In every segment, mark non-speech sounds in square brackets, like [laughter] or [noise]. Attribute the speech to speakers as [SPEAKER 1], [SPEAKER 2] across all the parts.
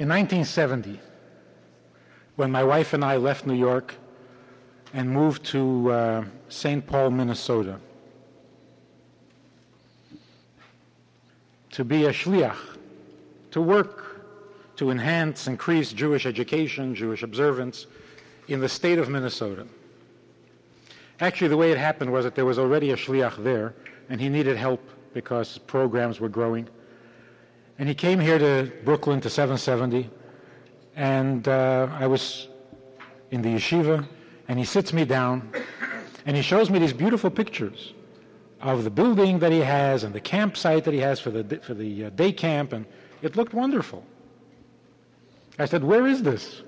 [SPEAKER 1] In 1970, when my wife and I left New York and moved to uh, St. Paul, Minnesota, to be a shliach, to work to enhance, increase Jewish education, Jewish observance in the state of Minnesota. Actually, the way it happened was that there was already a shliach there, and he needed help because programs were growing. And he came here to Brooklyn to 770, and uh, I was in the yeshiva, and he sits me down, and he shows me these beautiful pictures of the building that he has and the campsite that he has for the, for the uh, day camp, and it looked wonderful. I said, Where is this?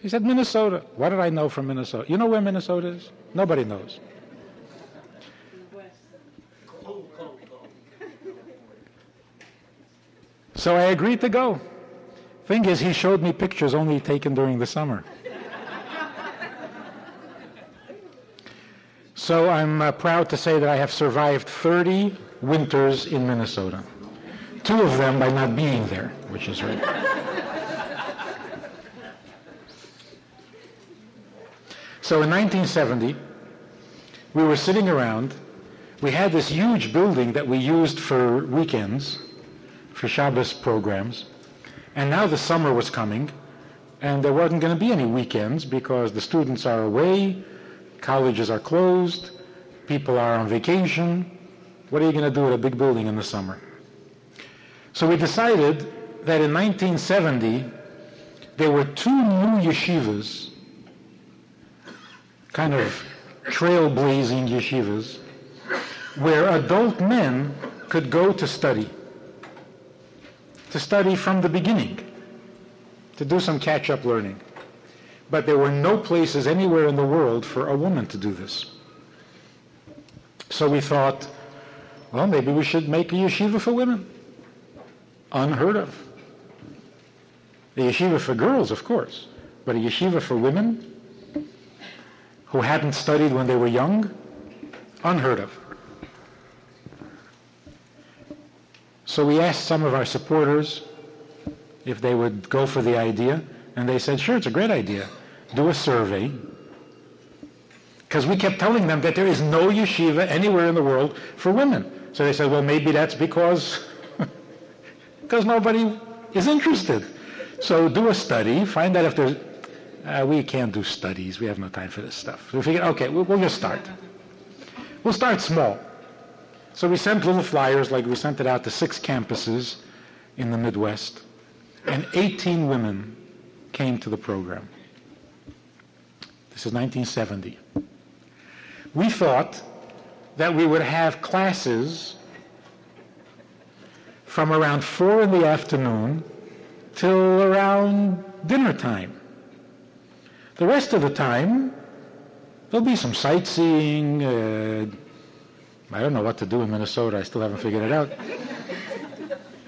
[SPEAKER 1] He said, Minnesota. What did I know from Minnesota? You know where Minnesota is? Nobody knows. So I agreed to go. Thing is, he showed me pictures only taken during the summer. So I'm uh, proud to say that I have survived 30 winters in Minnesota. Two of them by not being there, which is right. so in 1970, we were sitting around. We had this huge building that we used for weekends, for Shabbos programs. And now the summer was coming, and there wasn't going to be any weekends because the students are away, Colleges are closed. People are on vacation. What are you going to do at a big building in the summer? So we decided that in 1970, there were two new yeshivas, kind of trailblazing yeshivas, where adult men could go to study, to study from the beginning, to do some catch-up learning. But there were no places anywhere in the world for a woman to do this. So we thought, well, maybe we should make a yeshiva for women. Unheard of. A yeshiva for girls, of course, but a yeshiva for women who hadn't studied when they were young, unheard of. So we asked some of our supporters if they would go for the idea, and they said, sure, it's a great idea do a survey because we kept telling them that there is no yeshiva anywhere in the world for women. So they said, well, maybe that's because [laughs] because nobody is interested. So do a study, find out if there's. Uh, we can't do studies. We have no time for this stuff. So we figured, okay, we'll, we'll just start. We'll start small. So we sent little flyers, like we sent it out to six campuses in the Midwest, and 18 women came to the program. This is 1970. We thought that we would have classes from around 4 in the afternoon till around dinner time. The rest of the time, there'll be some sightseeing. Uh, I don't know what to do in Minnesota. I still haven't figured it out.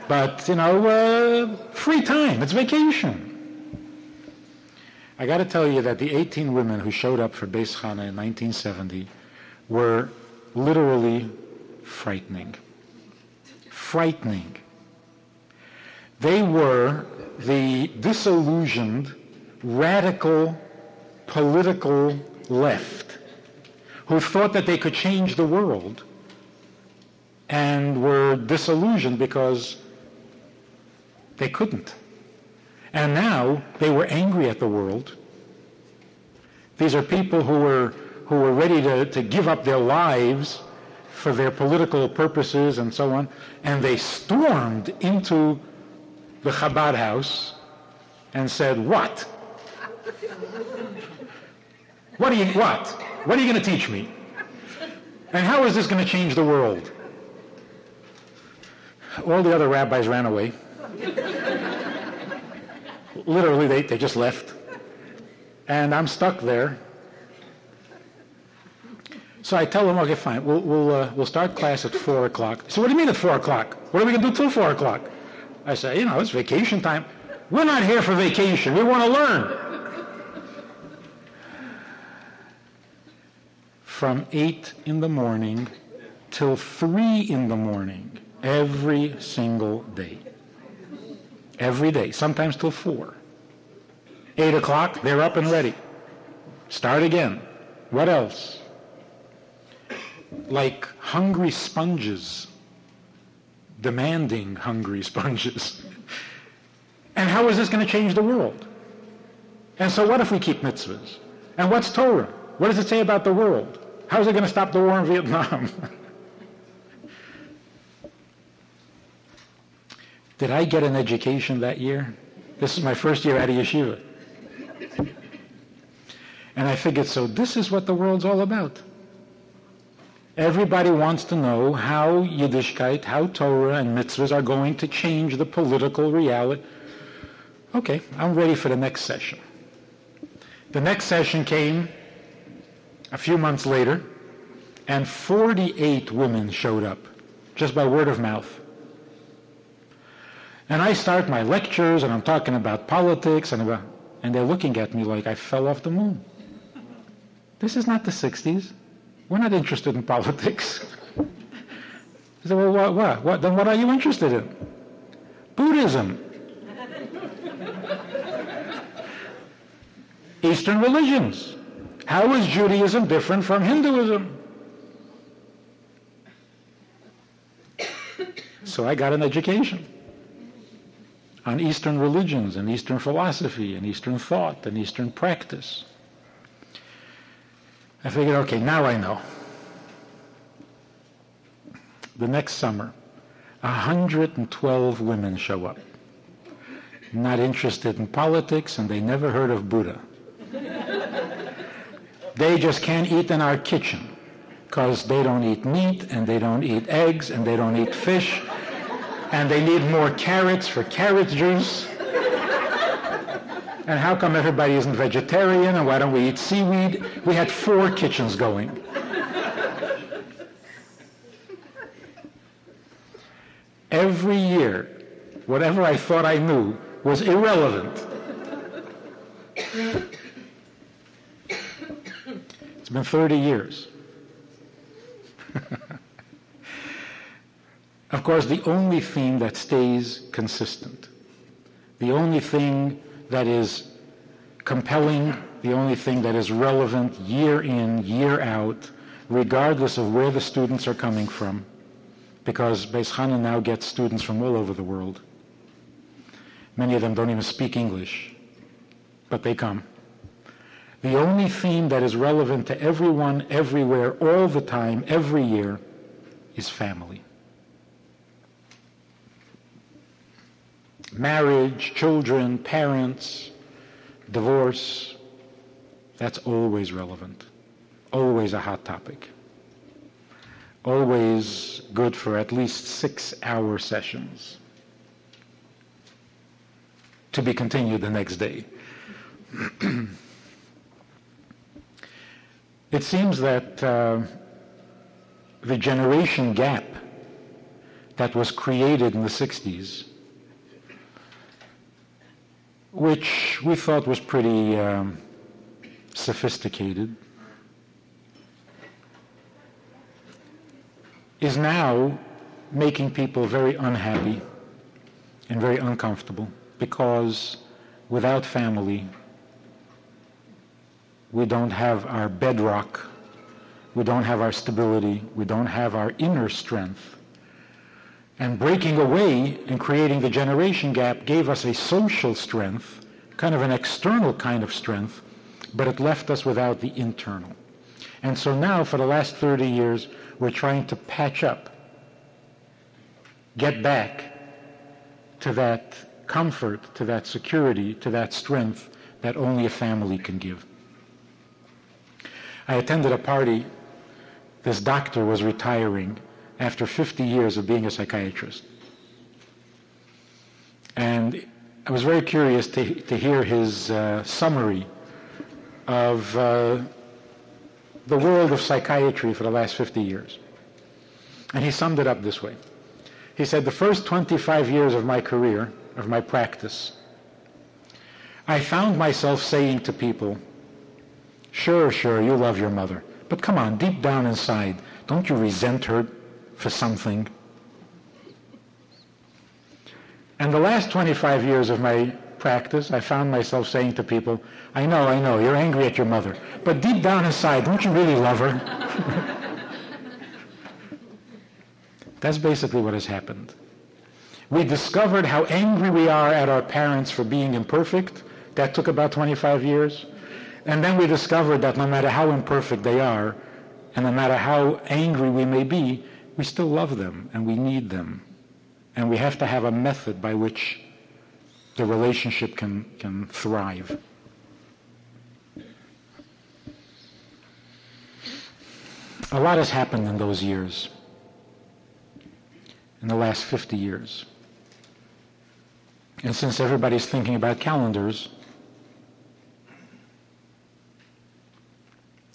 [SPEAKER 1] But, you know, uh, free time. It's vacation. I got to tell you that the 18 women who showed up for Beis Chana in 1970 were literally frightening. Frightening. They were the disillusioned, radical, political left who thought that they could change the world and were disillusioned because they couldn't. And now they were angry at the world. These are people who were, who were ready to, to give up their lives for their political purposes and so on. And they stormed into the Chabad house and said, what? What are you, what? What are you going to teach me? And how is this going to change the world? All the other rabbis ran away literally, they, they just left. And I'm stuck there. So I tell them, okay, fine, we'll, we'll, uh, we'll start class at 4 o'clock. So what do you mean at 4 o'clock? What are we going to do till 4 o'clock? I say, you know, it's vacation time. We're not here for vacation. We want to learn. From 8 in the morning till 3 in the morning, every single day. every day, sometimes till 4. 8 o'clock, they're up and ready. Start again. What else? Like hungry sponges, demanding hungry [laughs] sponges. and how is this going to change the world? And so what if we keep mitzvahs? And what's Torah? What does it say about the world? How is it going to stop the war in Vietnam? [laughs] Did I get an education that year? This is my first year out of yeshiva. And I figured, so this is what the world's all about. Everybody wants to know how Yiddishkeit, how Torah and mitzvahs are going to change the political reality. Okay, I'm ready for the next session. The next session came a few months later, and 48 women showed up, just by word of mouth. And I start my lectures, and I'm talking about politics, and, about, and they're looking at me like I fell off the moon. This is not the 60s. We're not interested in [laughs] politics. I said, well, what, what, what? Then what are you interested in? Buddhism. Eastern religions. How is Judaism different from Hinduism? So I got an education on Eastern religions and Eastern philosophy and Eastern thought and Eastern practice. I figured, okay, now I know. The next summer, 112 women show up. Not interested in politics, and they never heard of Buddha. they just can't eat in our kitchen because they don't eat meat, and they don't eat eggs, and they don't eat fish, and they need more carrots for carrot juice. And how come everybody isn't vegetarian? And why don't we eat seaweed? We had four kitchens going. Every year, whatever I thought I knew was irrelevant. It's been 30 years. Of course, the only theme that stays consistent, the only thing that is compelling, the only thing that is relevant year in, year out, regardless of where the students are coming from, because Beis Chana now gets students from all over the world. Many of them don't even speak English, but they come. The only theme that is relevant to everyone, everywhere, all the time, every year, is family. Marriage, children, parents, divorce, that's always relevant, always a hot topic, always good for at least six hour sessions to be continued the next day. [clears throat] it seems that uh, the generation gap that was created in the 60s which we thought was pretty um, sophisticated, is now making people very unhappy and very uncomfortable because without family, we don't have our bedrock, we don't have our stability, we don't have our inner strength. And breaking away and creating the generation gap gave us a social strength, kind of an external kind of strength, but it left us without the internal. And so now, for the last 30 years, we're trying to patch up, get back to that comfort, to that security, to that strength that only a family can give. I attended a party. This doctor was retiring after 50 years of being a psychiatrist. And I was very curious to, to hear his uh, summary of uh, the world of psychiatry for the last 50 years. And he summed it up this way. He said, the first 25 years of my career, of my practice, I found myself saying to people, sure, sure, you love your mother, but come on, deep down inside, don't you resent her for something. And the last 25 years of my practice, I found myself saying to people, I know, I know, you're angry at your mother, but deep down inside, don't you really love her? [laughs] That's basically what has happened. We discovered how angry we are at our parents for being imperfect. That took about 25 years. And then we discovered that no matter how imperfect they are, and no matter how angry we may be, we still love them and we need them. And we have to have a method by which the relationship can, can thrive. A lot has happened in those years, in the last 50 years. And since everybody's thinking about calendars,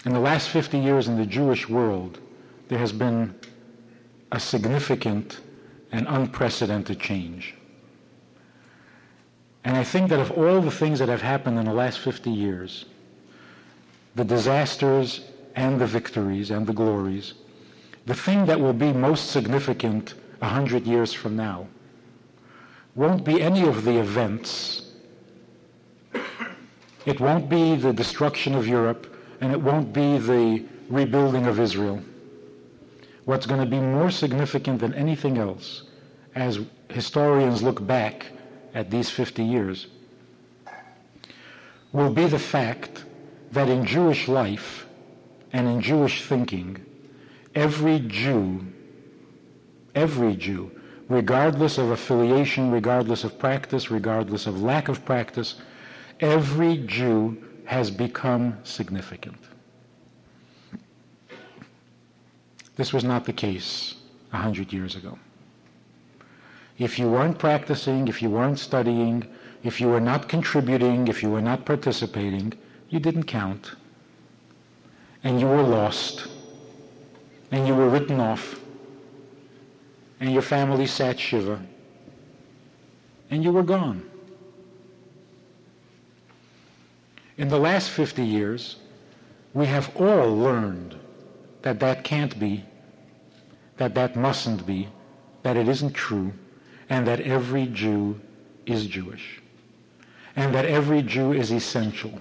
[SPEAKER 1] in the last 50 years in the Jewish world, there has been a significant and unprecedented change. And I think that of all the things that have happened in the last 50 years, the disasters and the victories and the glories, the thing that will be most significant 100 years from now won't be any of the events. It won't be the destruction of Europe, and it won't be the rebuilding of Israel. What's going to be more significant than anything else, as historians look back at these 50 years, will be the fact that in Jewish life and in Jewish thinking, every Jew, every Jew regardless of affiliation, regardless of practice, regardless of lack of practice, every Jew has become significant. This was not the case a hundred years ago. If you weren't practicing, if you weren't studying, if you were not contributing, if you were not participating, you didn't count. And you were lost. And you were written off and your family sat shiva, and you were gone. In the last 50 years, we have all learned that that can't be, that that mustn't be, that it isn't true, and that every Jew is Jewish, and that every Jew is essential,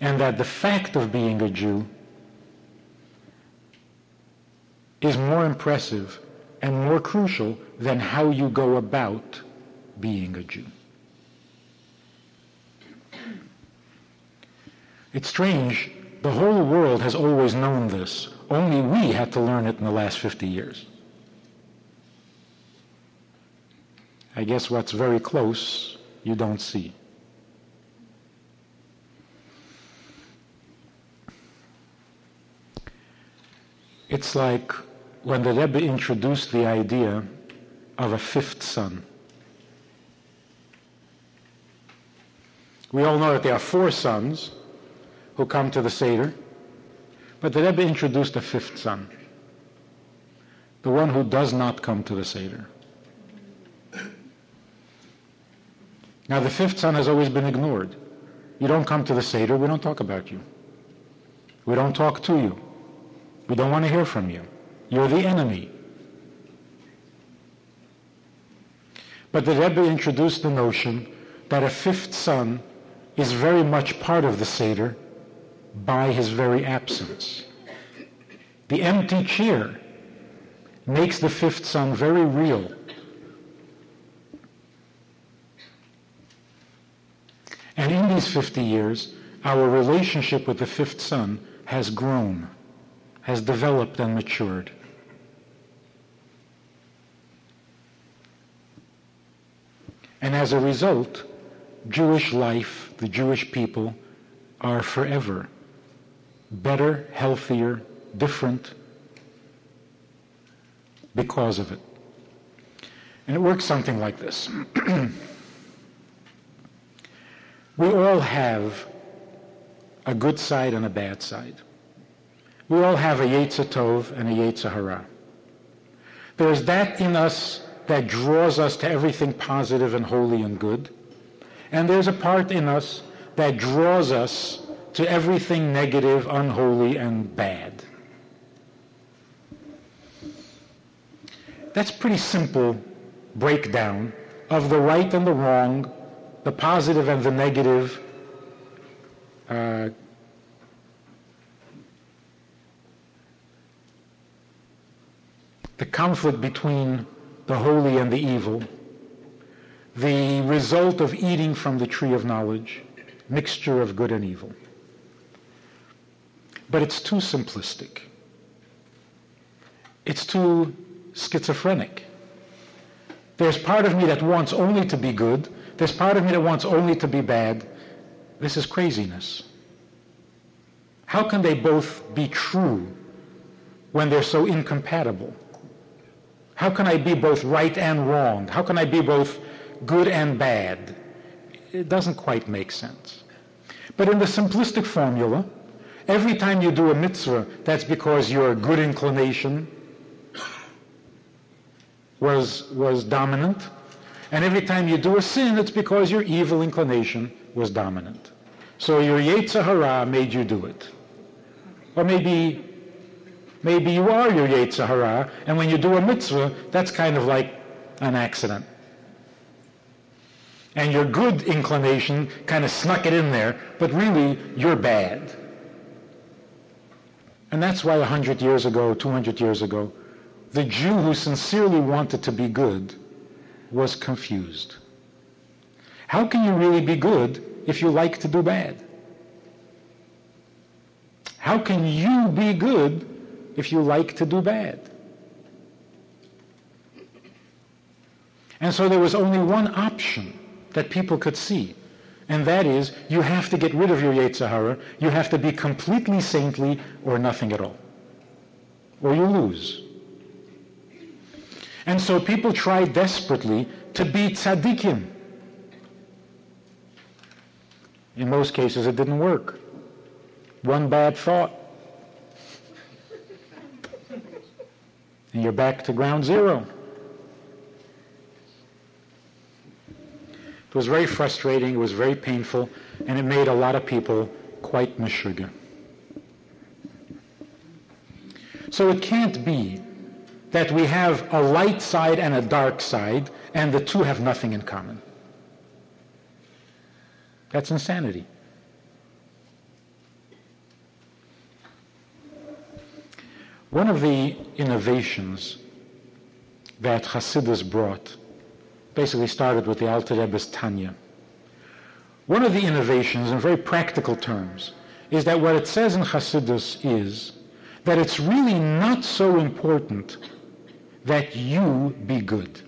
[SPEAKER 1] and that the fact of being a Jew is more impressive and more crucial than how you go about being a Jew. It's strange. The whole world has always known this. Only we had to learn it in the last 50 years. I guess what's very close, you don't see. It's like when the Rebbe introduced the idea of a fifth son. We all know that there are four sons who come to the Seder, but the Rebbe introduced a fifth son, the one who does not come to the Seder. Now, the fifth son has always been ignored. You don't come to the Seder, we don't talk about you. We don't talk to you. We don't want to hear from you. You're the enemy. But the Rebbe introduced the notion that a fifth son is very much part of the Seder by his very absence. The empty chair makes the fifth son very real. And in these 50 years, our relationship with the fifth son has grown, has developed and matured. And as a result, Jewish life, the Jewish people, are forever better, healthier, different because of it. And it works something like this. [clears throat] we all have a good side and a bad side. We all have a Yetzer Tov and a Yetzer Hara. There's that in us that draws us to everything positive and holy and good. And there's a part in us that draws us to everything negative, unholy, and bad. That's pretty simple breakdown of the right and the wrong, the positive and the negative, uh, the conflict between the holy and the evil, the result of eating from the tree of knowledge, mixture of good and evil. But it's too simplistic. It's too schizophrenic. There's part of me that wants only to be good. There's part of me that wants only to be bad. This is craziness. How can they both be true when they're so incompatible? How can I be both right and wrong? How can I be both good and bad? It doesn't quite make sense. But in the simplistic formula, every time you do a mitzvah, that's because your good inclination was, was dominant. And every time you do a sin, it's because your evil inclination was dominant. So your Yetzer Hara made you do it. Or maybe Maybe you are your Yetzer Hara, and when you do a mitzvah, that's kind of like an accident. And your good inclination kind of snuck it in there, but really you're bad. And that's why 100 years ago, 200 years ago, the Jew who sincerely wanted to be good was confused. How can you really be good if you like to do bad? How can you be good if you like to do bad. And so there was only one option that people could see, and that is you have to get rid of your Yetzer Hara, you have to be completely saintly or nothing at all. Or you lose. And so people try desperately to be tzaddikim. In most cases it didn't work. One bad thought, and you're back to ground zero. Was very frustrating, it was very painful, and it made a lot of people quite meshuggah. So it can't be that we have a light side and a dark side, and the two have nothing in common. That's insanity. One of the innovations that Hasidus brought basically started with the Alter Rebbe's Tanya. One of the innovations, in very practical terms, is that what it says in Hasidus is that it's really not so important that you be good.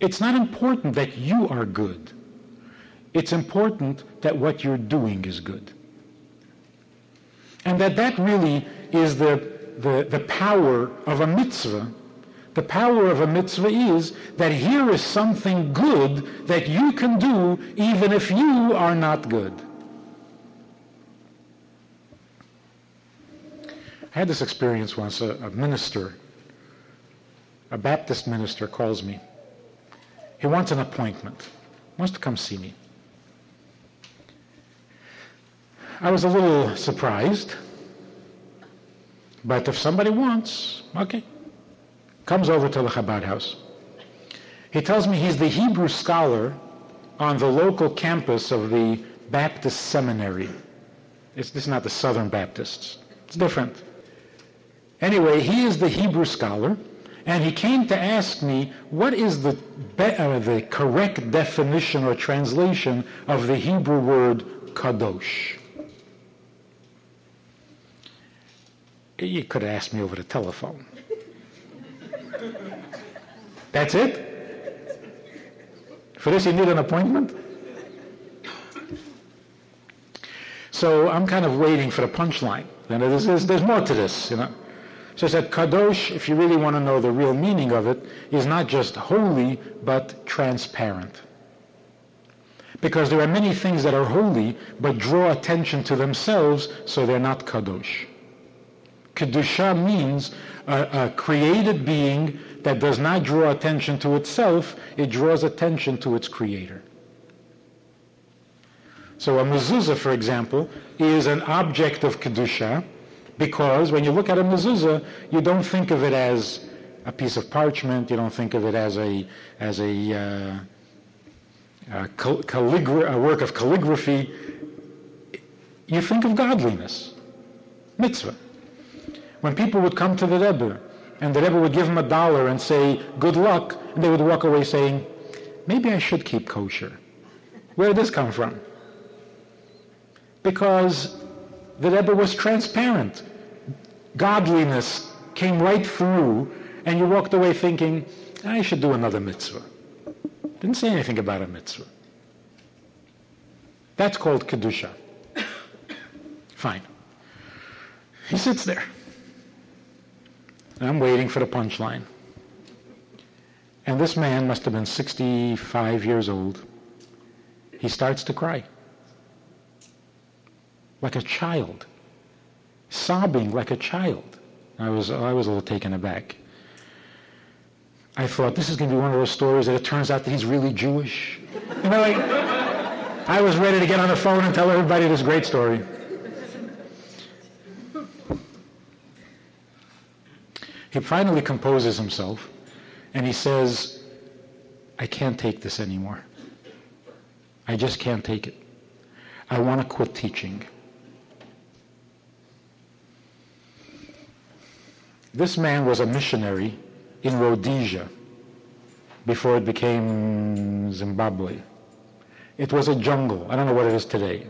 [SPEAKER 1] It's not important that you are good. It's important that what you're doing is good. And that that really is the, the, the power of a mitzvah. The power of a mitzvah is that here is something good that you can do even if you are not good. I had this experience once. A, a minister, a Baptist minister, calls me. He wants an appointment, wants to come see me. I was a little surprised. But if somebody wants, okay, comes over to the Chabad house. He tells me he's the Hebrew scholar on the local campus of the Baptist seminary. It's, this is not the Southern Baptists. It's different. Anyway, he is the Hebrew scholar, and he came to ask me what is the, uh, the correct definition or translation of the Hebrew word kadosh. You could have asked me over the telephone. That's it? For this, you need an appointment? So I'm kind of waiting for the punchline. There's, there's, there's more to this, you know. So said, Kadosh, if you really want to know the real meaning of it, is not just holy, but transparent. Because there are many things that are holy, but draw attention to themselves, so they're not Kadosh. Kedusha means a, a, created being that does not draw attention to itself, it draws attention to its creator. So a mezuzah, for example, is an object of Kedusha because when you look at a mezuzah, you don't think of it as a piece of parchment. You don't think of it as a, as a, uh, a, calligra- a work of calligraphy. You think of godliness, mitzvah. When people would come to the Rebbe, and the Rebbe would give them a dollar and say, good luck, and they would walk away saying, maybe I should keep kosher. Where did this come from? Because the Rebbe was transparent. Godliness came right through, and you walked away thinking, I should do another mitzvah. Didn't say anything about a mitzvah. That's called Kedusha. [coughs] Fine. He sits there. And I'm waiting for the punchline. And this man must have been 65 years old. He starts to cry. Like a child. Sobbing like a child. I was, I was a little taken aback. I thought this is going to be one of those stories that it turns out that he's really Jewish. You know, like, I was ready to get on the phone and tell everybody this great story. He finally composes himself and he says, I can't take this anymore. I just can't take it. I want to quit teaching. This man was a missionary in Rhodesia before it became Zimbabwe. It was a jungle. I don't know what it is today.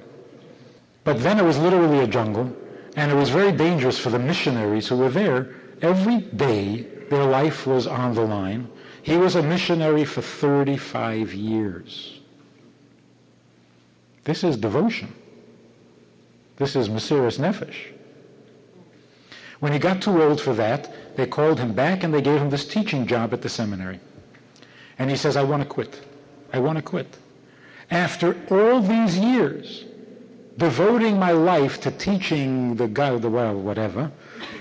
[SPEAKER 1] But then it was literally a jungle, and it was very dangerous for the missionaries who were there. Every day, their life was on the line. He was a missionary for 35 years. This is devotion. This is Mesiras Nefesh. When he got too old for that, they called him back and they gave him this teaching job at the seminary. And he says, I want to quit. I want to quit. After all these years, devoting my life to teaching the guy, the well, whatever,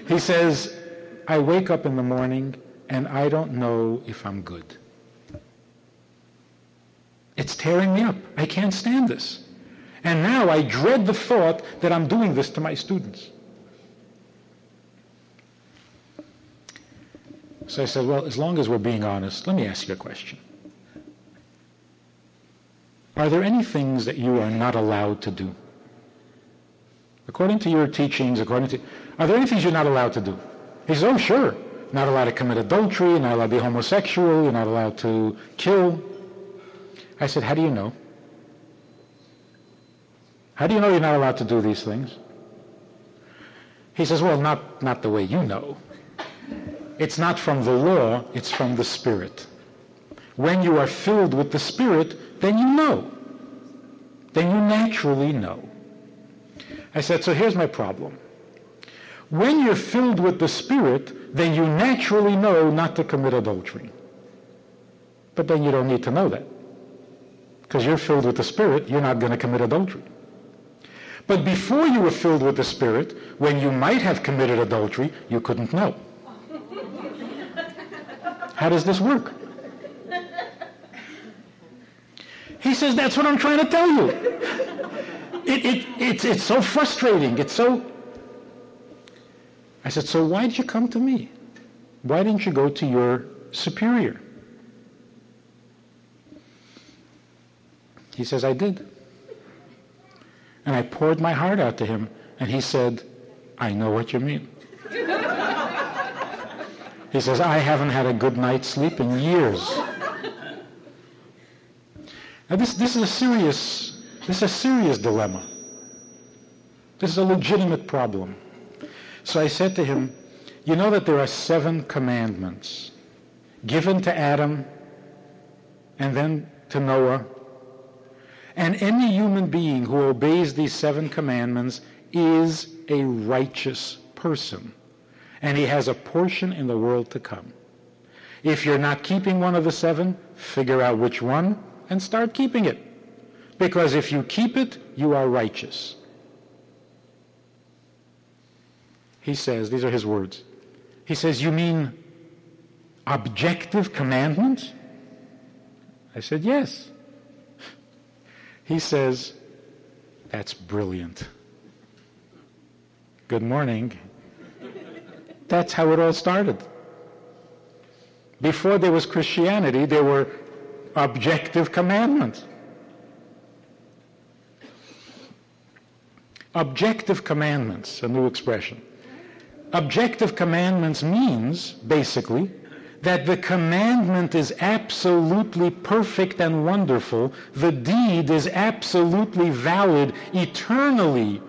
[SPEAKER 1] he says, I wake up in the morning and I don't know if I'm good. It's tearing me up. I can't stand this. And now I dread the thought that I'm doing this to my students. So I said, well, as long as we're being honest, let me ask you a question. Are there any things that you are not allowed to do? According to your teachings, according to, are there any things you're not allowed to do? He says, oh, sure. Not allowed to commit adultery, you're not allowed to be homosexual, you're not allowed to kill. I said, how do you know? How do you know you're not allowed to do these things? He says, well, not, not the way you know. It's not from the law, it's from the Spirit. When you are filled with the Spirit, then you know. Then you naturally know. I said, so here's my problem. When you're filled with the Spirit, then you naturally know not to commit adultery. But then you don't need to know that. Because you're filled with the Spirit, you're not going to commit adultery. But before you were filled with the Spirit, when you might have committed adultery, you couldn't know. How does this work? He says, that's what I'm trying to tell you. It, it, it's, it's so frustrating. It's so... I said, so why did you come to me? Why didn't you go to your superior? He says, I did. And I poured my heart out to him, and he said, I know what you mean. He says, I haven't had a good night's sleep in years. Now this, this is a serious, this is a serious dilemma. This is a legitimate problem. So I said to him, you know that there are seven commandments given to Adam and then to Noah. And any human being who obeys these seven commandments is a righteous person and he has a portion in the world to come. If you're not keeping one of the seven, figure out which one and start keeping it. Because if you keep it, you are righteous. He says, these are his words. He says, you mean objective commandments? I said, yes. He says, that's brilliant. Good morning. That's how it all started. Before there was Christianity, there were objective commandments. Objective commandments, a new expression. Objective commandments means, basically, that the commandment is absolutely perfect and wonderful. The deed is absolutely valid, eternally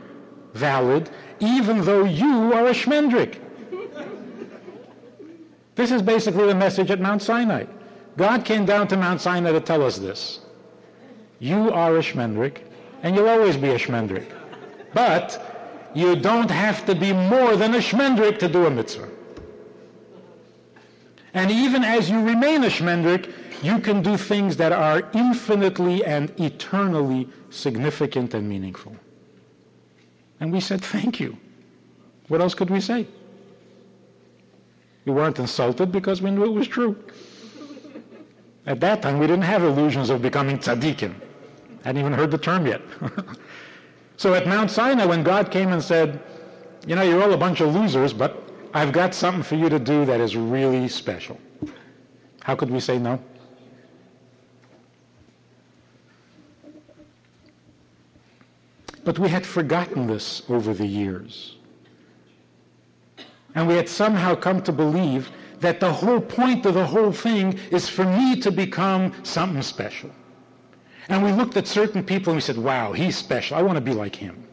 [SPEAKER 1] valid, even though you are a shmendrik. this is basically the message at Mount Sinai. God came down to Mount Sinai to tell us this. You are a shmendrik, and you'll always be a shmendrik. But you don't have to be more than a shmendrik to do a mitzvah. And even as you remain a shmendrik, you can do things that are infinitely and eternally significant and meaningful. And we said, thank you. What else could we say? We weren't insulted because we knew it was true. At that time, we didn't have illusions of becoming tzaddikim. Hadn't even heard the term yet. [laughs] So at Mount Sinai, when God came and said, you know, you're all a bunch of losers, but I've got something for you to do that is really special. How could we say no? But we had forgotten this over the years. And we had somehow come to believe that the whole point of the whole thing is for me to become something special. And we looked at certain people and we said, wow, he's special. I want to be like him.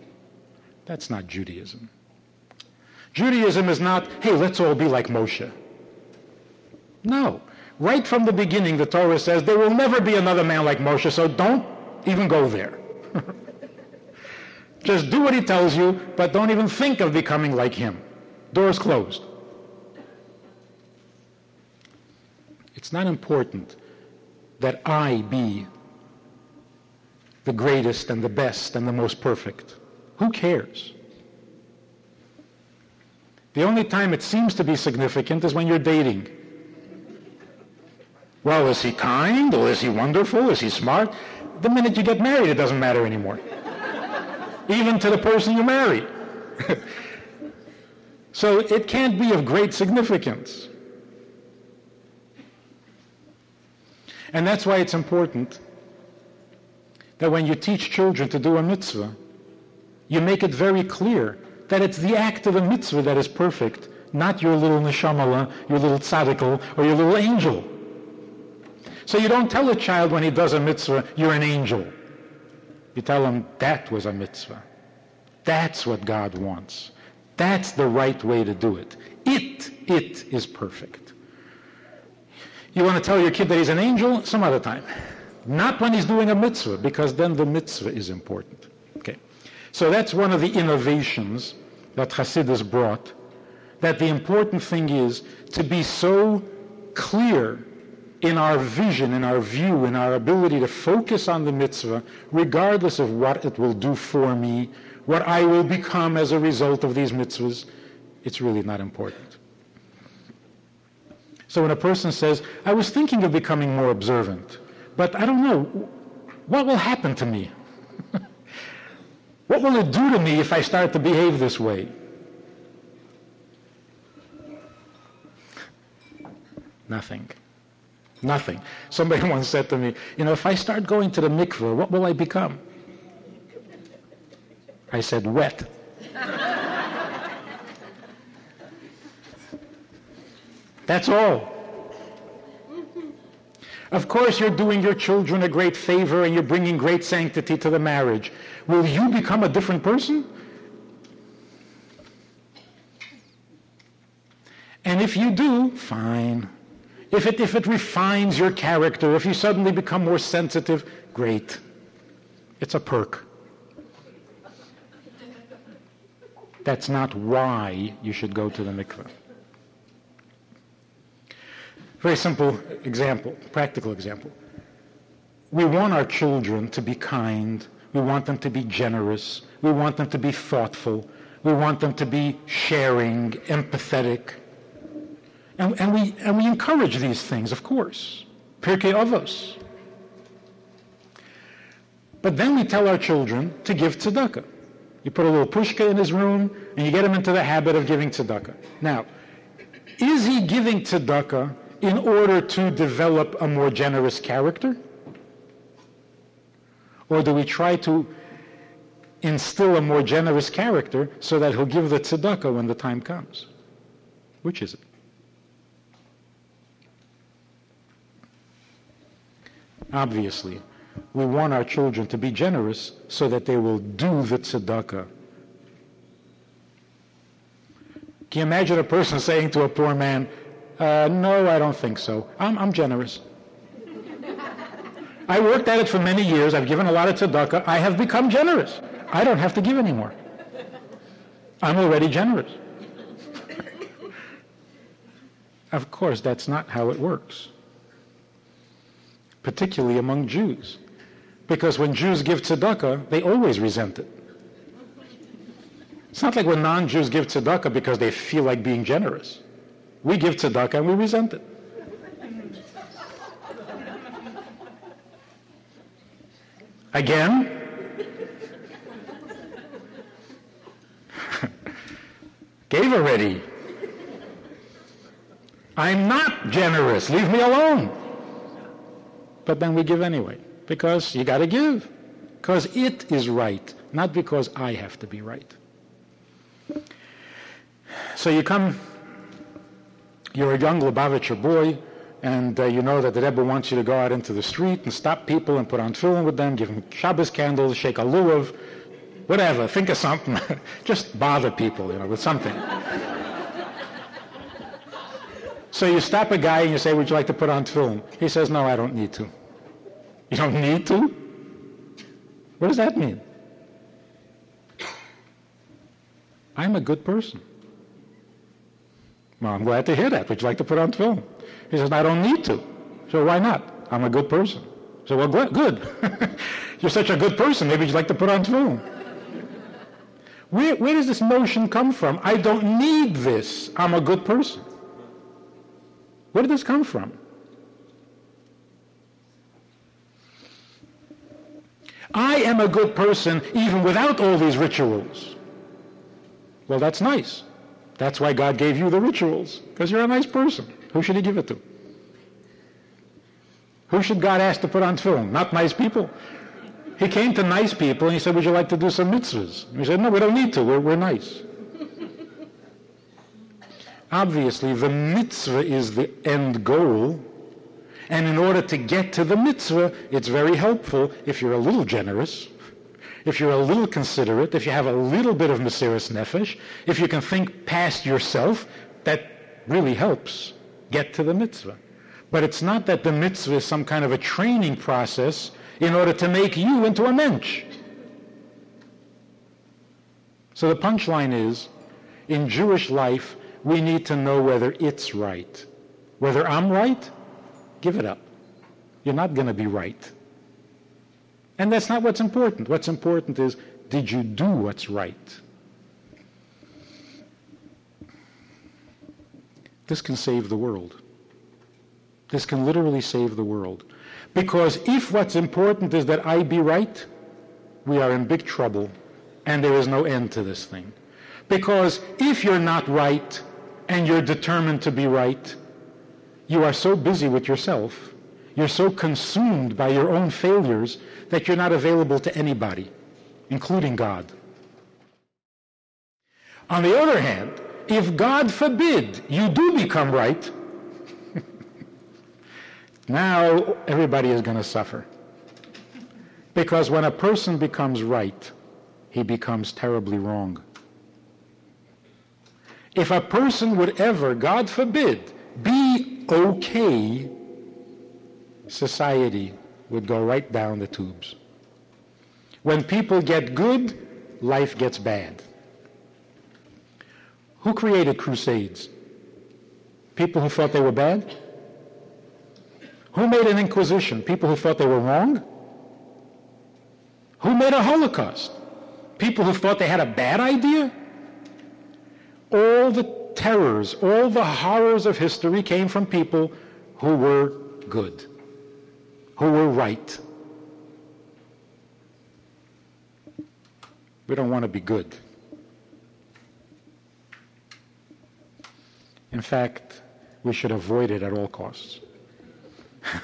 [SPEAKER 1] That's not Judaism. Judaism is not, hey, let's all be like Moshe. No. Right from the beginning, the Torah says there will never be another man like Moshe, so don't even go there. [laughs] Just do what he tells you, but don't even think of becoming like him. Doors closed. It's not important that I be the greatest and the best and the most perfect. Who cares? The only time it seems to be significant is when you're dating. Well, is he kind or is he wonderful? Is he smart? The minute you get married, it doesn't matter anymore. [laughs] Even to the person you marry. [laughs] so it can't be of great significance. And that's why it's important that when you teach children to do a mitzvah, you make it very clear that it's the act of a mitzvah that is perfect, not your little neshamala, your little tzaddikel, or your little angel. So you don't tell a child when he does a mitzvah, you're an angel. You tell him that was a mitzvah. That's what God wants. That's the right way to do it. It, it is perfect. You want to tell your kid that he's an angel? Some other time. Not when he's doing a mitzvah, because then the mitzvah is important. Okay. So that's one of the innovations that Hasidus brought, that the important thing is to be so clear in our vision, in our view, in our ability to focus on the mitzvah, regardless of what it will do for me, what I will become as a result of these mitzvahs, it's really not important. So when a person says, I was thinking of becoming more observant, but I don't know. What will happen to me? [laughs] what will it do to me if I start to behave this way? Nothing. Nothing. Somebody [laughs] once said to me, you know, if I start going to the mikveh, what will I become? I said, wet. [laughs] That's all. Of course, you're doing your children a great favor and you're bringing great sanctity to the marriage. Will you become a different person? And if you do, fine. If it, if it refines your character, if you suddenly become more sensitive, great. It's a perk. That's not why you should go to the mikveh. Very simple example, practical example. We want our children to be kind. We want them to be generous. We want them to be thoughtful. We want them to be sharing, empathetic. And, and, we, and we encourage these things, of course. Pirkei Avos. But then we tell our children to give tzedakah. You put a little pushka in his room, and you get him into the habit of giving tzedakah. Now, is he giving tzedakah in order to develop a more generous character? Or do we try to instill a more generous character so that he'll give the tzedakah when the time comes? Which is it? Obviously, we want our children to be generous so that they will do the tzedakah. Can you imagine a person saying to a poor man, uh, no, I don't think so. I'm, I'm generous. I worked at it for many years. I've given a lot of tzedakah. I have become generous. I don't have to give anymore. I'm already generous. of course, that's not how it works, particularly among Jews. Because when Jews give tzedakah, they always resent it. It's not like when non-Jews give tzedakah because they feel like being generous. We give tzedakah and we resent it. Again, [laughs] gave already. I'm not generous. Leave me alone. But then we give anyway because you got to give. Because it is right, not because I have to be right. So you come, you're a young Lubavitcher boy, and uh, you know that the Rebbe wants you to go out into the street and stop people and put on tefillin with them, give them Shabbos candles, shake a lulav, whatever. Think of something. [laughs] Just bother people, you know, with something. [laughs] so you stop a guy and you say, "Would you like to put on tefillin?" He says, "No, I don't need to." You don't need to? What does that mean? I'm a good person. Well, I'm glad to hear that. Would you like to put on tefillin? He says, I don't need to. So why not? I'm a good person. So well, good. good. [laughs] You're such a good person. Maybe you'd like to put on tefillin. Where, where does this notion come from? I don't need this. I'm a good person. Where did this come from? I am a good person even without all these rituals. Well, that's nice. That's why God gave you the rituals, because you're a nice person. Who should he give it to? Who should God ask to put on tefillin? Not nice people. He came to nice people and he said, would you like to do some mitzvahs? And we said, no, we don't need to. We're, we're nice. Obviously, the mitzvah is the end goal, and in order to get to the mitzvah, it's very helpful if you're a little generous, if you're a little considerate, if you have a little bit of Mesirus Nefesh, if you can think past yourself, that really helps get to the mitzvah. But it's not that the mitzvah is some kind of a training process in order to make you into a mensch. So the punchline is, in Jewish life, we need to know whether it's right. Whether I'm right Give it up. You're not going to be right. And that's not what's important. What's important is, did you do what's right? This can save the world. This can literally save the world. Because if what's important is that I be right, we are in big trouble and there is no end to this thing. Because if you're not right and you're determined to be right, you are so busy with yourself, you're so consumed by your own failures that you're not available to anybody, including God. On the other hand, if God forbid you do become right, [laughs] now everybody is going to suffer. Because when a person becomes right, he becomes terribly wrong. If a person would ever, God forbid, be okay, society would go right down the tubes. When people get good, life gets bad. Who created crusades? People who thought they were bad? Who made an inquisition? People who thought they were wrong? Who made a Holocaust? People who thought they had a bad idea? All the terrors, all the horrors of history came from people who were good, who were right. We don't want to be good. In fact, we should avoid it at all costs.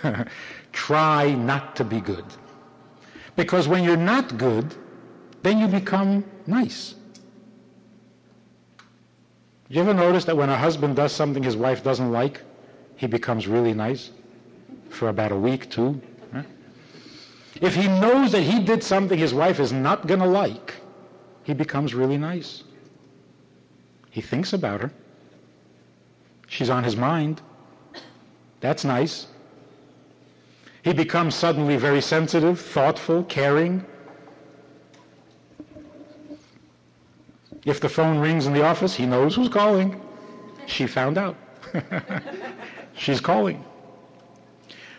[SPEAKER 1] [laughs] Try not to be good. Because when you're not good, then you become nice. You ever notice that when a husband does something his wife doesn't like, he becomes really nice for about a week, too. If he knows that he did something his wife is not going to like, he becomes really nice. He thinks about her. She's on his mind. That's nice. He becomes suddenly very sensitive, thoughtful, caring. If the phone rings in the office, he knows who's calling. She found out. [laughs] She's calling.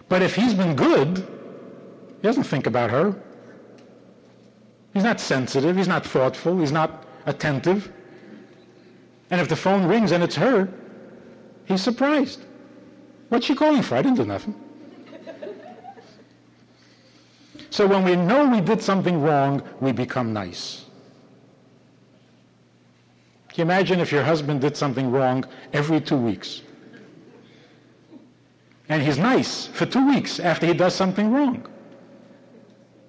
[SPEAKER 1] But if he's been good, he doesn't think about her. He's not sensitive. He's not thoughtful. He's not attentive. And if the phone rings and it's her, he's surprised. What's she calling for? I didn't do nothing. So when we know we did something wrong, we become nice. Can you imagine if your husband did something wrong every two weeks? And he's nice for two weeks after he does something wrong.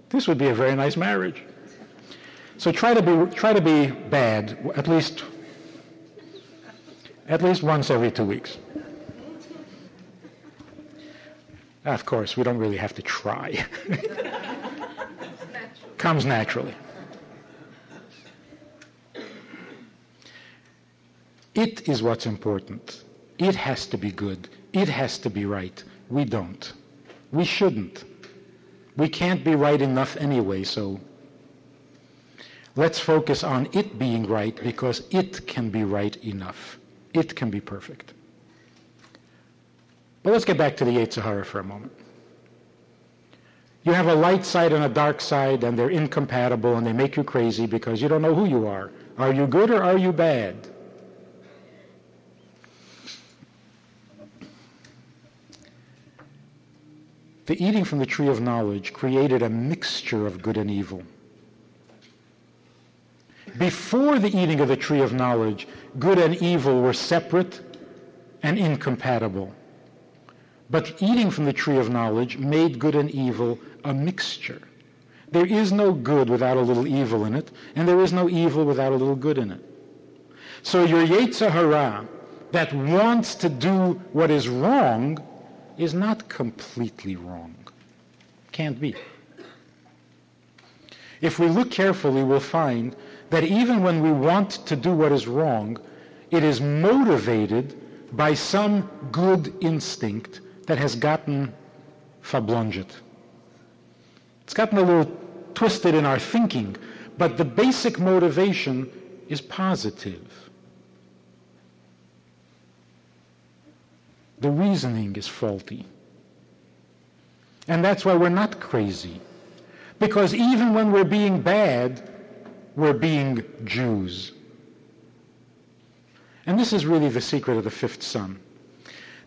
[SPEAKER 1] This would be a very nice marriage. So try to be, try to be bad at least, at least once every two weeks. Of course, we don't really have to try. [laughs] Comes naturally. It is what's important. It has to be good. It has to be right. We don't. We shouldn't. We can't be right enough anyway, so let's focus on it being right because it can be right enough. It can be perfect. But let's get back to the Yetzer Hara for a moment. You have a light side and a dark side, and they're incompatible, and they make you crazy because you don't know who you are. Are you good or are you bad? The eating from the tree of knowledge created a mixture of good and evil. Before the eating of the tree of knowledge, good and evil were separate and incompatible. But eating from the tree of knowledge made good and evil a mixture. There is no good without a little evil in it, and there is no evil without a little good in it. So your Yetzer Hara that wants to do what is wrong is not completely wrong. Can't be. If we look carefully, we'll find that even when we want to do what is wrong, it is motivated by some good instinct that has gotten farblondjet. It's gotten a little twisted in our thinking, but the basic motivation is positive. The reasoning is faulty. And that's why we're not crazy. Because even when we're being bad, we're being Jews. And this is really the secret of the fifth son.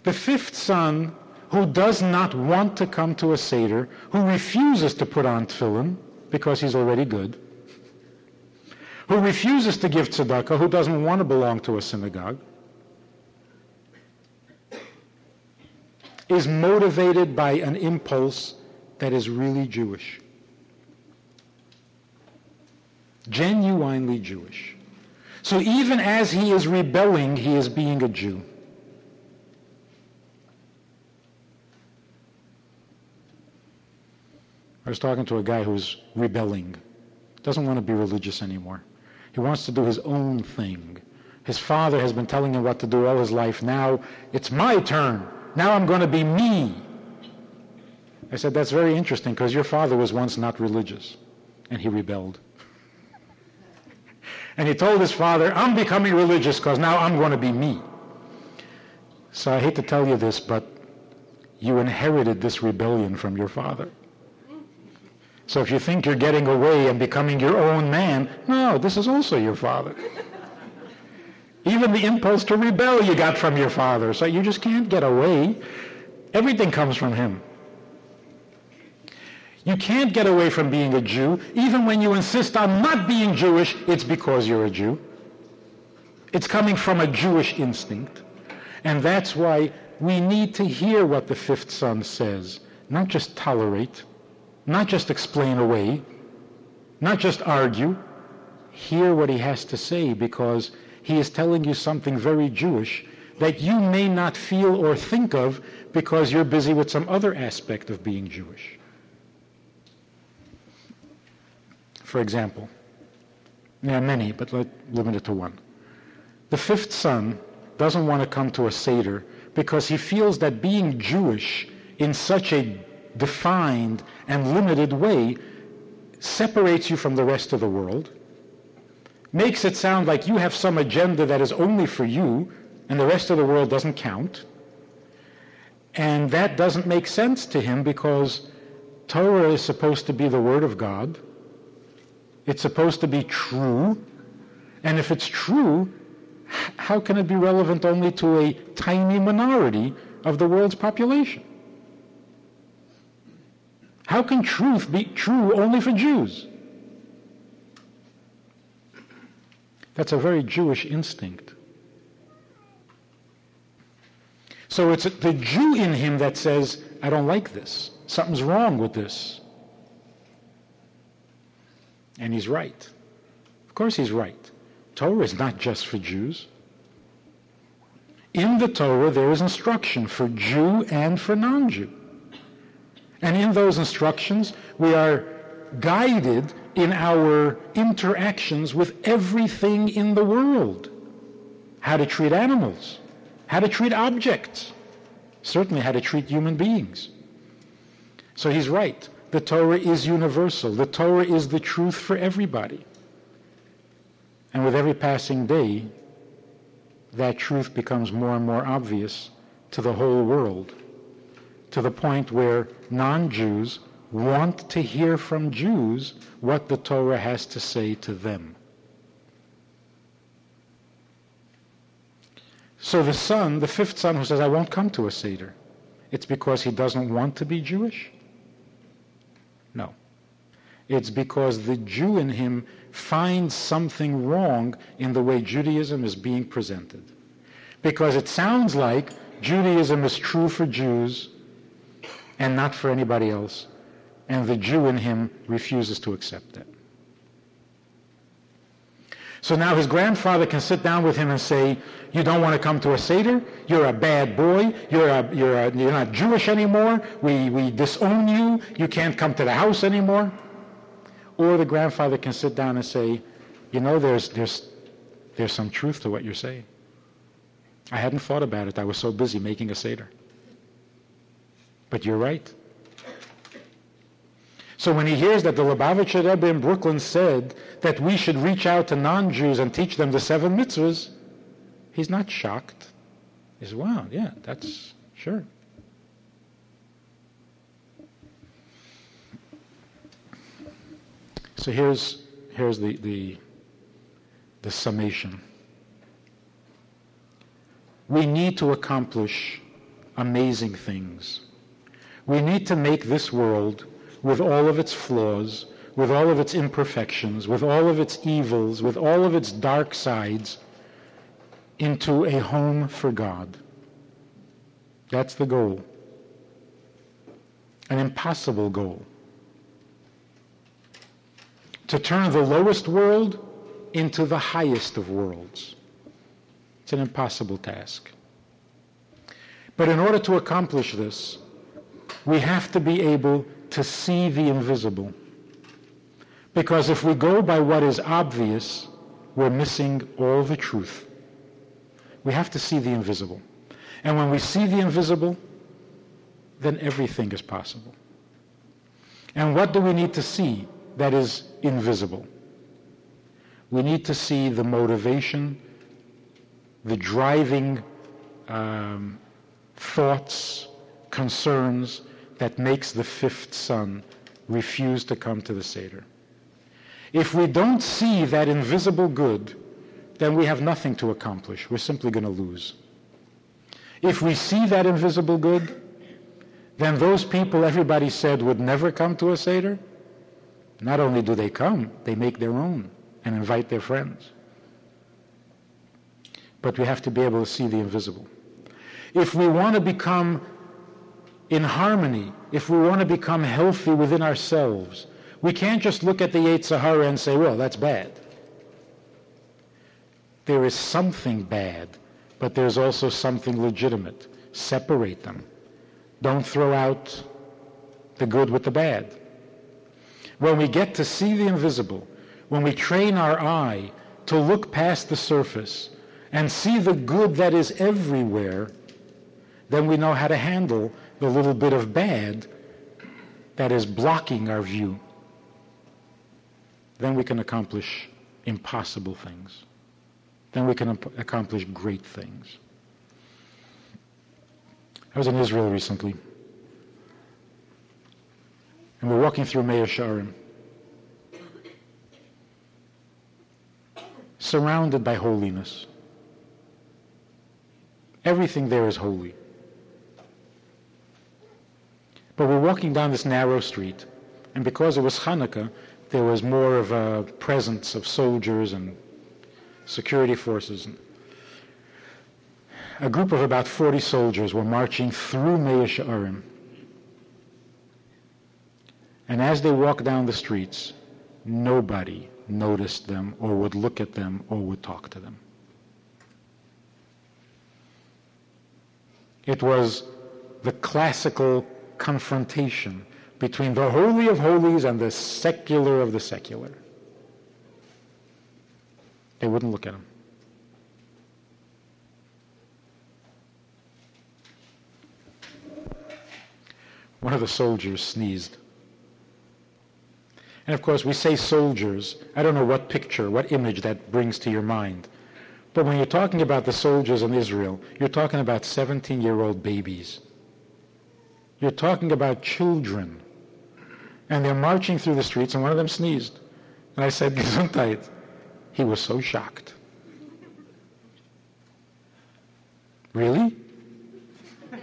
[SPEAKER 1] The fifth son who does not want to come to a Seder, who refuses to put on tefillin because he's already good, who refuses to give tzedakah, who doesn't want to belong to a synagogue, is motivated by an impulse that is really Jewish. Genuinely Jewish. So even as he is rebelling, he is being a Jew. I was talking to a guy who's rebelling, doesn't want to be religious anymore. He wants to do his own thing. His father has been telling him what to do all his life. Now it's my turn. Now I'm going to be me. I said, That's very interesting because your father was once not religious and he rebelled. [laughs] and he told his father, I'm becoming religious because now I'm going to be me. So I hate to tell you this, but you inherited this rebellion from your father. So if you think you're getting away and becoming your own man, no, this is also your father. Even the impulse to rebel you got from your father. So you just can't get away. Everything comes from him. You can't get away from being a Jew. Even when you insist on not being Jewish, it's because you're a Jew. It's coming from a Jewish instinct. And that's why we need to hear what the fifth son says, not just tolerate, not just explain away, not just argue. Hear what he has to say because he is telling you something very Jewish that you may not feel or think of because you're busy with some other aspect of being Jewish. For example, there are many, but let limit it to one. The fifth son doesn't want to come to a Seder because he feels that being Jewish in such a defined and limited way separates you from the rest of the world, makes it sound like you have some agenda that is only for you and the rest of the world doesn't count. And that doesn't make sense to him because Torah is supposed to be the Word of God. It's supposed to be true. And if it's true, how can it be relevant only to a tiny minority of the world's population? How can truth be true only for Jews? That's a very Jewish instinct. So it's the Jew in him that says, I don't like this. Something's wrong with this. And he's right. Of course he's right. Torah is not just for Jews. In the Torah, there is instruction for Jew and for non-Jew. And in those instructions, we are guided in our interactions with everything in the world. How to treat animals, how to treat objects, certainly how to treat human beings. So he's right. The Torah is universal. The Torah is the truth for everybody. And with every passing day, that truth becomes more and more obvious to the whole world to the point where non-Jews want to hear from Jews what the Torah has to say to them. So the son, the fifth son who says, I won't come to a Seder, it's because he doesn't want to be Jewish? No. It's because the Jew in him finds something wrong in the way Judaism is being presented. Because it sounds like Judaism is true for Jews and not for anybody else. And the Jew in him refuses to accept it. So now his grandfather can sit down with him and say, you don't want to come to a Seder? You're a bad boy. You're, a, you're, a, you're not Jewish anymore. We, we disown you. You can't come to the house anymore. Or the grandfather can sit down and say, you know, there's, there's, there's some truth to what you're saying. I hadn't thought about it. I was so busy making a Seder. But you're right. So when he hears that the Lubavitcher Rebbe in Brooklyn said that we should reach out to non-Jews and teach them the seven mitzvahs, he's not shocked. He says, wow, yeah, that's sure. So here's, here's the, the, the summation. We need to accomplish amazing things we need to make this world, with all of its flaws, with all of its imperfections, with all of its evils, with all of its dark sides, into a home for God. That's the goal. An impossible goal. To turn the lowest world into the highest of worlds. It's an impossible task. But in order to accomplish this, we have to be able to see the invisible. Because if we go by what is obvious, we're missing all the truth. We have to see the invisible. And when we see the invisible, then everything is possible. And what do we need to see that is invisible? We need to see the motivation, the driving um, thoughts, concerns, that makes the fifth son refuse to come to the Seder. If we don't see that invisible good, then we have nothing to accomplish. We're simply going to lose. If we see that invisible good, then those people everybody said would never come to a Seder, not only do they come, they make their own and invite their friends. But we have to be able to see the invisible. if we want to become in harmony, if we want to become healthy within ourselves, we can't just look at the Yetzer Hara and say, well, that's bad. There is something bad, but there's also something legitimate. Separate them. Don't throw out the good with the bad. When we get to see the invisible, when we train our eye to look past the surface and see the good that is everywhere, then we know how to handle the little bit of bad that is blocking our view. Then we can accomplish impossible things. Then we can accomplish great things. I was in Israel recently. And we're walking through Mea Shearim. Surrounded by holiness. Everything there is holy. But we're walking down this narrow street, and because it was Hanukkah, there was more of a presence of soldiers and security forces. A group of about 40 soldiers were marching through Mea Shearim. And as they walked down the streets, nobody noticed them or would look at them or would talk to them. It was the classical confrontation between the Holy of Holies and the secular of the secular. They wouldn't look at him. One of the soldiers sneezed. And of course, we say soldiers. I don't know what picture, what image that brings to your mind. But when you're talking about the soldiers in Israel, you're talking about 17 year old babies. You're talking about children. And they're marching through the streets, and one of them sneezed. And I said, [laughs] Gesundheit. He was so shocked. Really? [laughs]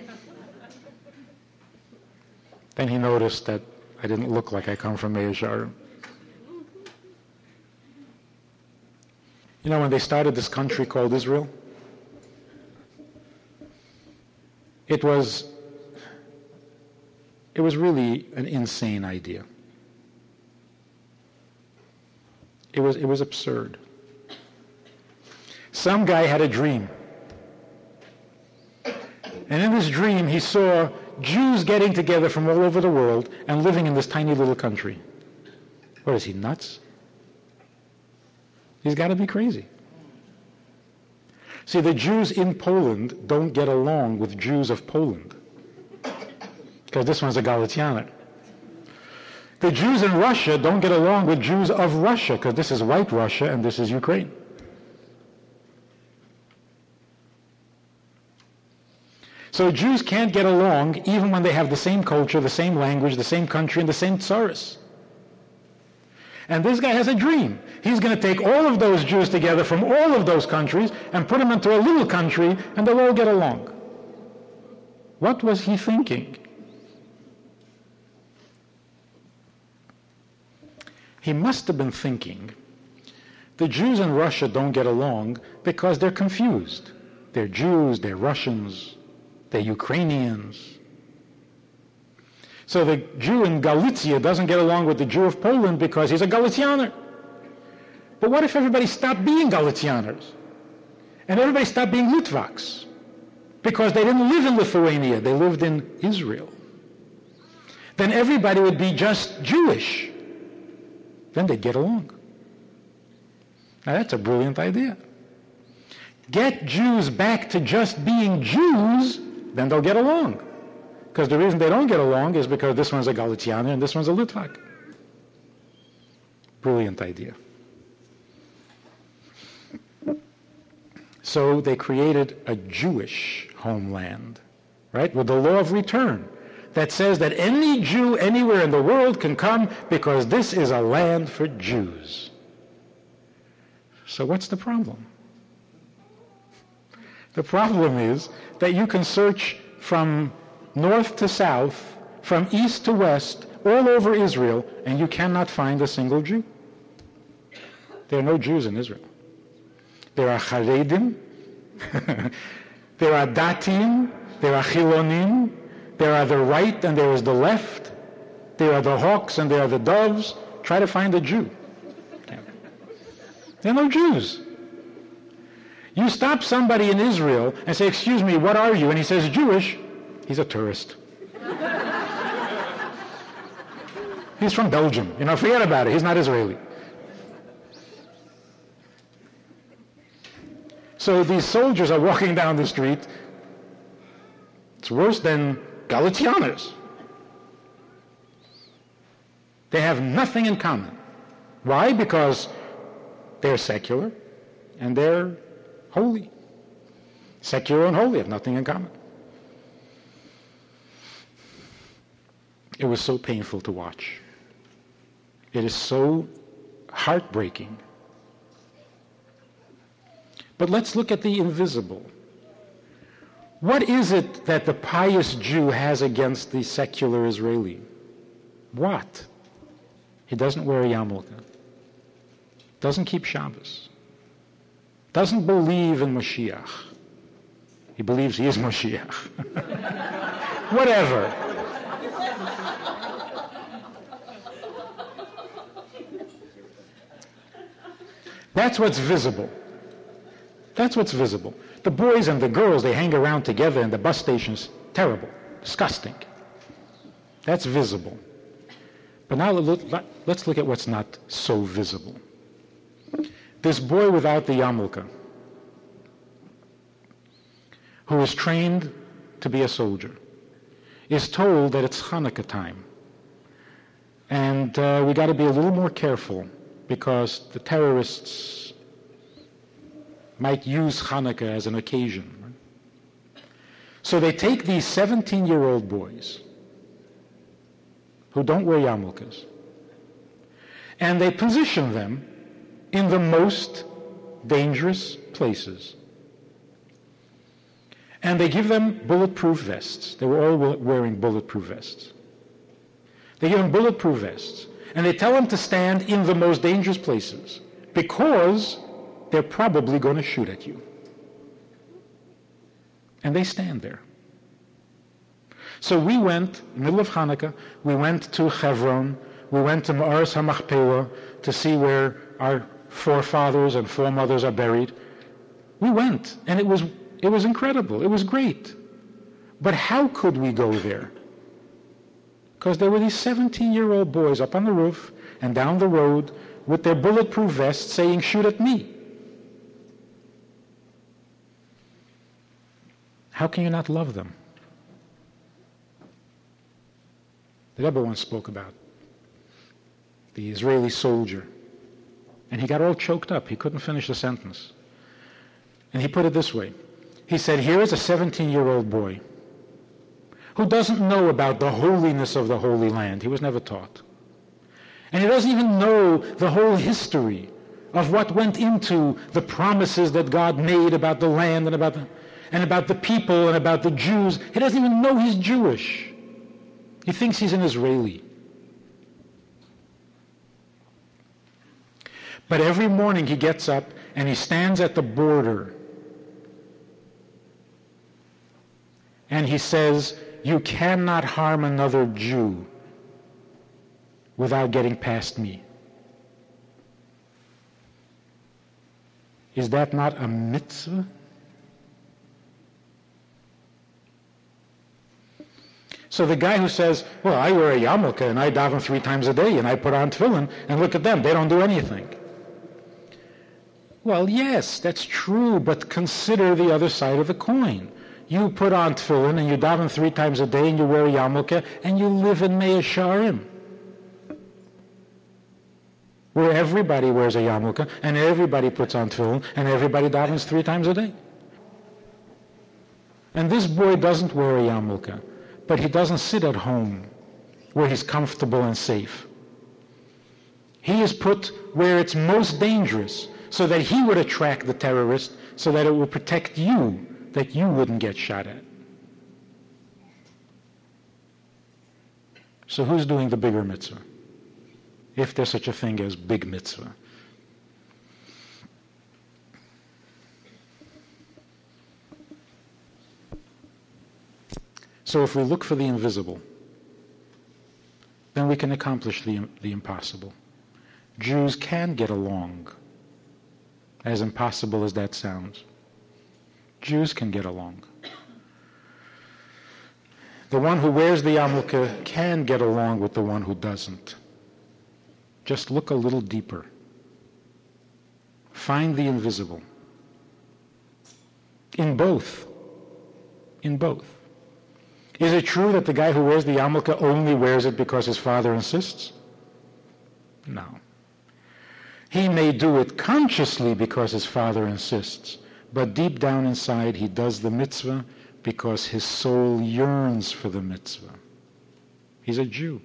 [SPEAKER 1] then he noticed that I didn't look like I come from Shearim. You know, when they started this country called Israel, it was, it was really an insane idea. It was, it was absurd. Some guy had a dream. And in this dream, he saw Jews getting together from all over the world and living in this tiny little country. What is he, nuts? He's got to be crazy. See, the Jews in Poland don't get along with Jews of Poland. Because this one's a Galicianer. The Jews in Russia don't get along with Jews of Russia because this is white Russia and this is Ukraine. So Jews can't get along even when they have the same culture, the same language, the same country, and the same tsuris. And this guy has a dream. He's going to take all of those Jews together from all of those countries and put them into a little country and they'll all get along. What was he thinking? He must have been thinking, the Jews in Russia don't get along because they're confused. They're Jews, they're Russians, they're Ukrainians. So the Jew in Galicia doesn't get along with the Jew of Poland because he's a Galicianer. But what if everybody stopped being Galicianers? And everybody stopped being Litvaks? Because they didn't live in Lithuania, they lived in Israel. Then everybody would be just Jewish then they get along. Now that's a brilliant idea. Get Jews back to just being Jews, then they'll get along. Because the reason they don't get along is because this one's a Galicianer and this one's a Litvak. Brilliant idea. So they created a Jewish homeland, right, with the law of return that says that any Jew anywhere in the world can come because this is a land for Jews. So what's the problem? The problem is that you can search from north to south, from east to west, all over Israel, and you cannot find a single Jew. There are no Jews in Israel. There are Haredim, [laughs] There are datim, there are chilonim, there are the right and there is the left. There are the hawks and there are the doves. Try to find a Jew. There are no Jews. You stop somebody in Israel and say, excuse me, what are you? And he says, Jewish. He's a tourist. He's from Belgium. You know, forget about it. He's not Israeli. So these soldiers are walking down the street. It's worse than Galicianers. They have nothing in common. Why? Because they're secular and they're holy. Secular and holy have nothing in common. It was so painful to watch. It is so heartbreaking. But let's look at the invisible. What is it that the pious Jew has against the secular Israeli? What? He doesn't wear a yarmulke. Doesn't keep Shabbos. Doesn't believe in Mashiach. He believes he is [laughs] Mashiach. Whatever. That's what's visible. That's what's visible. The boys and the girls, they hang around together in the bus stations. Terrible. Disgusting. That's visible. But now let's look at what's not so visible. This boy without the yarmulke, who is trained to be a soldier, is told that it's Hanukkah time. And uh, we got to be a little more careful because the terrorists might use Hanukkah as an occasion. So they take these 17-year-old boys who don't wear yarmulkes, and they position them in the most dangerous places. And they give them bulletproof vests. They were all wearing bulletproof vests. They give them bulletproof vests. And they tell them to stand in the most dangerous places because they're probably going to shoot at you. And they stand there. So we went, middle of Hanukkah, we went to Hebron, we went to Ma'aris HaMachpelah to see where our forefathers and foremothers are buried. We went, and it was, it was incredible. It was great. But how could we go there? Because there were these 17-year-old boys up on the roof and down the road with their bulletproof vests saying, shoot at me. How can you not love them? The Rebbe once spoke about the Israeli soldier. And he got all choked up. He couldn't finish the sentence. And he put it this way. He said, here is a 17-year-old boy who doesn't know about the holiness of the Holy Land. He was never taught. And he doesn't even know the whole history of what went into the promises that God made about the land and about the, and about the people and about the Jews. He doesn't even know he's Jewish. He thinks he's an Israeli. But every morning he gets up and he stands at the border and he says, You cannot harm another Jew without getting past me. Is that not a mitzvah? So the guy who says, well, I wear a yarmulke and I daven three times a day and I put on tefillin, and look at them, they don't do anything. Well, yes, that's true, but consider the other side of the coin. You put on tefillin and you daven three times a day and you wear a yarmulke and you live in Mea Shearim, where everybody wears a yarmulke and everybody puts on tefillin and everybody davens three times a day. And this boy doesn't wear a yarmulke but he doesn't sit at home where he's comfortable and safe. He is put where it's most dangerous so that he would attract the terrorist so that it will protect you, that you wouldn't get shot at. So who's doing the bigger mitzvah? If there's such a thing as big mitzvah. So if we look for the invisible, then we can accomplish the, the impossible. Jews can get along, as impossible as that sounds. Jews can get along. The one who wears the yarmulke can get along with the one who doesn't. Just look a little deeper. Find the invisible. In both. In both. Is it true that the guy who wears the yarmulke only wears it because his father insists? No. He may do it consciously because his father insists, but deep down inside he does the mitzvah because his soul yearns for the mitzvah. He's a Jew.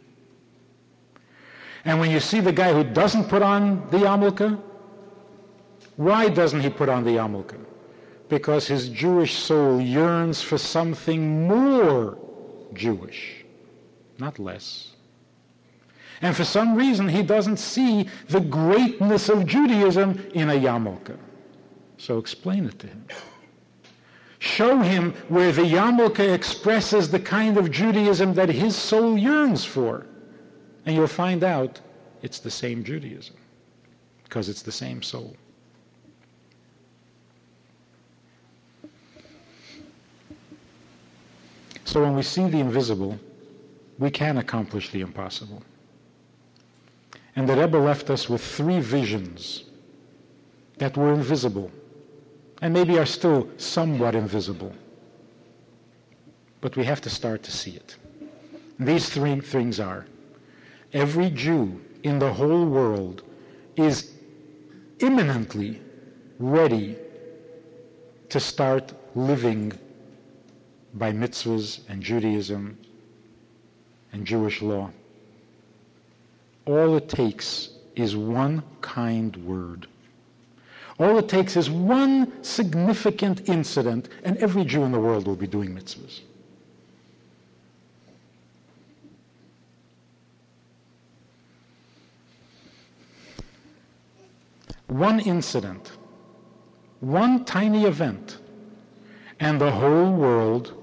[SPEAKER 1] And when you see the guy who doesn't put on the yarmulke, why doesn't he put on the yarmulke? Because his Jewish soul yearns for something more Jewish, not less. And for some reason, he doesn't see the greatness of Judaism in a yarmulke. So explain it to him. Show him where the yarmulke expresses the kind of Judaism that his soul yearns for. And you'll find out it's the same Judaism because it's the same soul. So when we see the invisible, we can accomplish the impossible. And the Rebbe left us with three visions that were invisible and maybe are still somewhat invisible. But we have to start to see it. These three things are every Jew in the whole world is imminently ready to start living by mitzvahs and Judaism and Jewish law. All it takes is one kind word. All it takes is one significant incident, and every Jew in the world will be doing mitzvahs. One incident, one tiny event, and the whole world,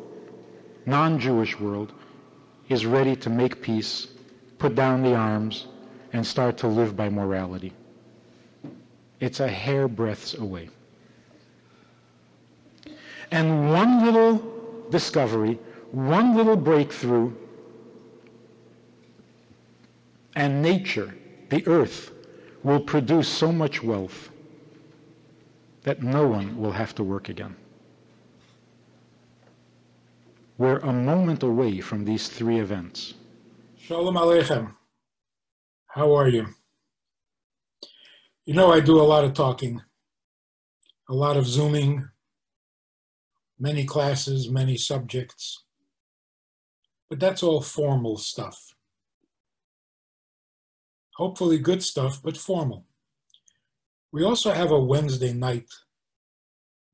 [SPEAKER 1] non Jewish world, is ready to make peace, put down the arms, and start to live by morality. It's a hairbreadth away. And one little discovery, one little breakthrough, and nature, the earth, will produce so much wealth that no one will have to work again. We're a moment away from these three events.
[SPEAKER 2] Shalom Aleichem. How are you? You know, I do a lot of talking, a lot of Zooming, many classes, many subjects. But that's all formal stuff. Hopefully, good stuff, but formal. We also have a Wednesday night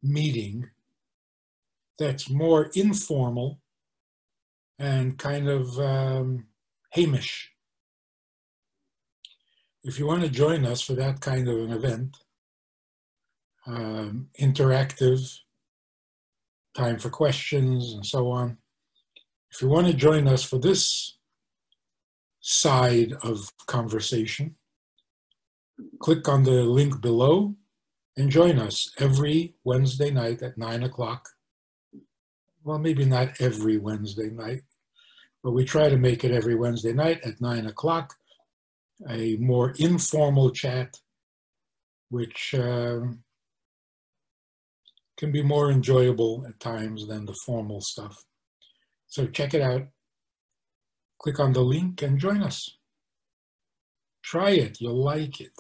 [SPEAKER 2] meeting that's more informal and kind of um, Heimish. If you want to join us for that kind of an event, um, interactive, time for questions and so on. If you want to join us for this side of conversation, click on the link below and join us every Wednesday night at 9 o'clock. Well, maybe not every Wednesday night, but we try to make it every Wednesday night at 9 o'clock, a more informal chat, which um, can be more enjoyable at times than the formal stuff. So check it out. Click on the link and join us. Try it, you'll like it.